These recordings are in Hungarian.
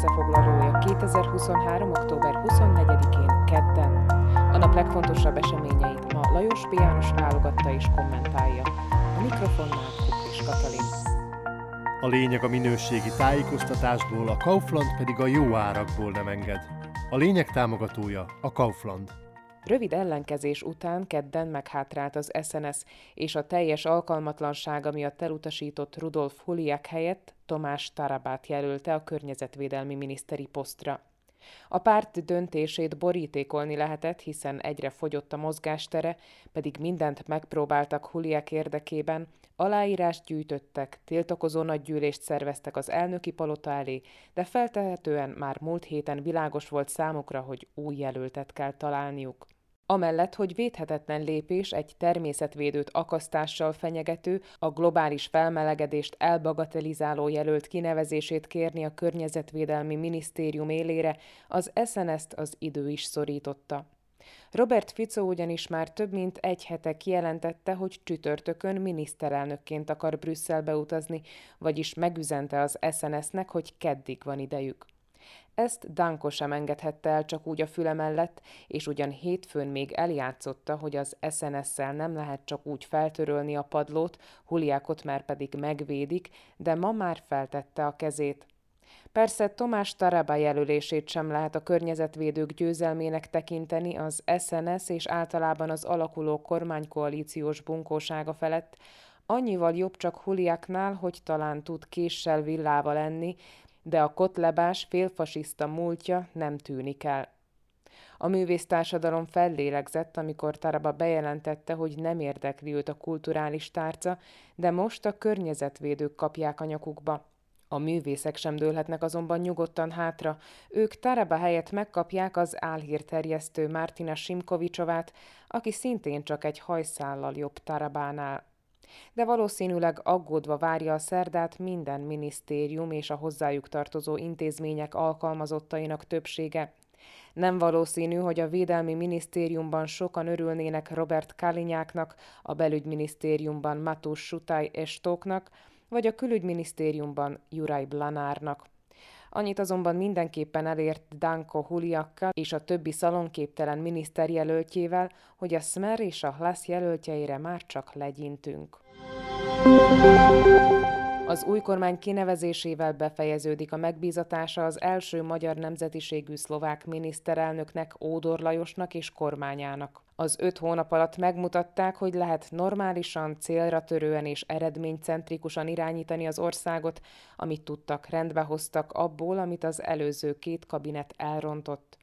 összefoglalója 2023. október 24-én kedden. A nap legfontosabb eseményeit ma Lajos B. János válogatta és kommentálja. A mikrofonnál Kuklis Katalin. A lényeg a minőségi tájékoztatásból, a Kaufland pedig a jó árakból nem enged. A lényeg támogatója a Kaufland. Rövid ellenkezés után kedden meghátrált az SNS, és a teljes alkalmatlansága miatt elutasított Rudolf Huliak helyett Tomás Tarabát jelölte a környezetvédelmi miniszteri posztra. A párt döntését borítékolni lehetett, hiszen egyre fogyott a mozgástere, pedig mindent megpróbáltak Huliak érdekében, aláírást gyűjtöttek, tiltakozó nagygyűlést szerveztek az elnöki palota elé, de feltehetően már múlt héten világos volt számukra, hogy új jelöltet kell találniuk. Amellett, hogy védhetetlen lépés egy természetvédőt akasztással fenyegető, a globális felmelegedést elbagatelizáló jelölt kinevezését kérni a Környezetvédelmi Minisztérium élére, az SNS-t az idő is szorította. Robert Fico ugyanis már több mint egy hete kijelentette, hogy csütörtökön miniszterelnökként akar Brüsszelbe utazni, vagyis megüzente az SNS-nek, hogy keddig van idejük. Ezt Danko sem engedhette el csak úgy a füle mellett, és ugyan hétfőn még eljátszotta, hogy az SNS-szel nem lehet csak úgy feltörölni a padlót, Huliákot már pedig megvédik, de ma már feltette a kezét. Persze Tomás Taraba jelölését sem lehet a környezetvédők győzelmének tekinteni az SNS és általában az alakuló kormánykoalíciós bunkósága felett, annyival jobb csak Huliáknál, hogy talán tud késsel villával enni, de a kotlebás félfasiszta múltja nem tűnik el. A művésztársadalom fellélegzett, amikor Taraba bejelentette, hogy nem érdekli őt a kulturális tárca, de most a környezetvédők kapják a nyakukba. A művészek sem dőlhetnek azonban nyugodtan hátra, ők Taraba helyett megkapják az álhírterjesztő Mártina Simkovicsovát, aki szintén csak egy hajszállal jobb Tarabánál de valószínűleg aggódva várja a szerdát minden minisztérium és a hozzájuk tartozó intézmények alkalmazottainak többsége. Nem valószínű, hogy a Védelmi Minisztériumban sokan örülnének Robert Kalinyáknak, a Belügyminisztériumban Matus Sutai Estóknak, vagy a Külügyminisztériumban Juraj Blanárnak. Annyit azonban mindenképpen elért Danko Huliakka és a többi szalonképtelen miniszterjelöltjével, hogy a Smer és a Hlas jelöltjeire már csak legyintünk. Az új kormány kinevezésével befejeződik a megbízatása az első magyar nemzetiségű szlovák miniszterelnöknek, Ódor Lajosnak és kormányának. Az öt hónap alatt megmutatták, hogy lehet normálisan, célra törően és eredménycentrikusan irányítani az országot, amit tudtak, rendbe hoztak abból, amit az előző két kabinet elrontott.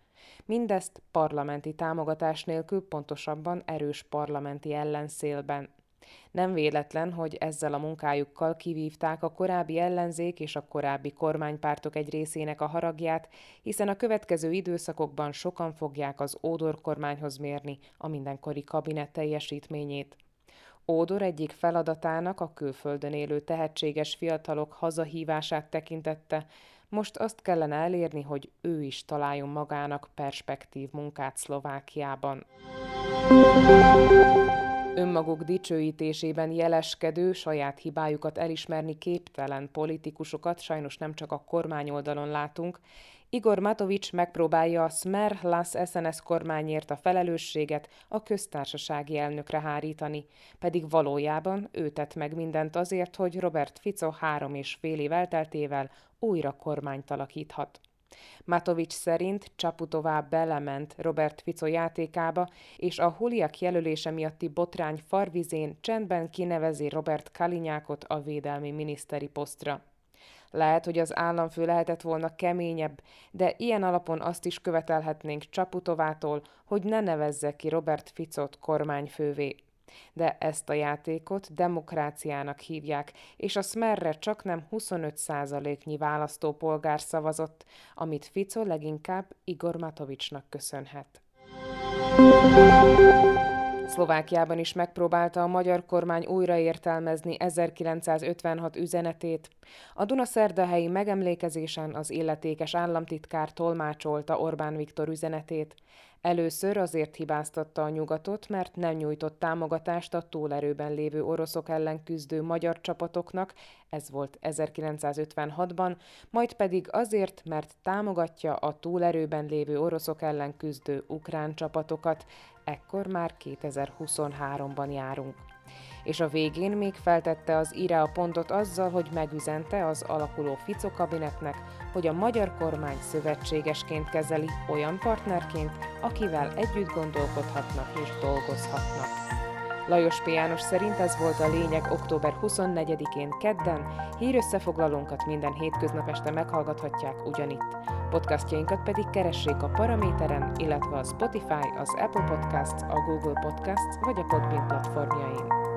Mindezt parlamenti támogatás nélkül, pontosabban erős parlamenti ellenszélben. Nem véletlen, hogy ezzel a munkájukkal kivívták a korábbi ellenzék és a korábbi kormánypártok egy részének a haragját, hiszen a következő időszakokban sokan fogják az Ódor kormányhoz mérni a mindenkori kabinet teljesítményét. Ódor egyik feladatának a külföldön élő tehetséges fiatalok hazahívását tekintette, most azt kellene elérni, hogy ő is találjon magának perspektív munkát Szlovákiában önmaguk dicsőítésében jeleskedő, saját hibájukat elismerni képtelen politikusokat sajnos nem csak a kormányoldalon látunk, Igor Matovics megpróbálja a Smer Hlas SNS kormányért a felelősséget a köztársasági elnökre hárítani, pedig valójában ő tett meg mindent azért, hogy Robert Fico három és fél év elteltével újra kormányt alakíthat. Matovics szerint Csaputová belement Robert Fico játékába, és a Huliak jelölése miatti botrány farvizén csendben kinevezi Robert Kalinyákot a védelmi miniszteri posztra. Lehet, hogy az államfő lehetett volna keményebb, de ilyen alapon azt is követelhetnénk Csaputovától, hogy ne nevezze ki Robert Ficot kormányfővé de ezt a játékot demokráciának hívják, és a Smerre csak nem 25%-nyi választópolgár szavazott, amit Fico leginkább Igor Matovicsnak köszönhet. Szlovákiában is megpróbálta a magyar kormány újraértelmezni 1956 üzenetét. A Dunaszerdahelyi megemlékezésen az illetékes államtitkár tolmácsolta Orbán Viktor üzenetét. Először azért hibáztatta a nyugatot, mert nem nyújtott támogatást a túlerőben lévő oroszok ellen küzdő magyar csapatoknak, ez volt 1956-ban, majd pedig azért, mert támogatja a túlerőben lévő oroszok ellen küzdő ukrán csapatokat, ekkor már 2023-ban járunk és a végén még feltette az ire a pontot azzal, hogy megüzente az alakuló Fico kabinetnek, hogy a magyar kormány szövetségesként kezeli olyan partnerként, akivel együtt gondolkodhatnak és dolgozhatnak. Lajos P. Szerint ez volt a lényeg október 24-én kedden, hírösszefoglalónkat minden hétköznap este meghallgathatják ugyanitt. Podcastjainkat pedig keressék a Paraméteren, illetve a Spotify, az Apple Podcasts, a Google Podcasts vagy a Podbean platformjain.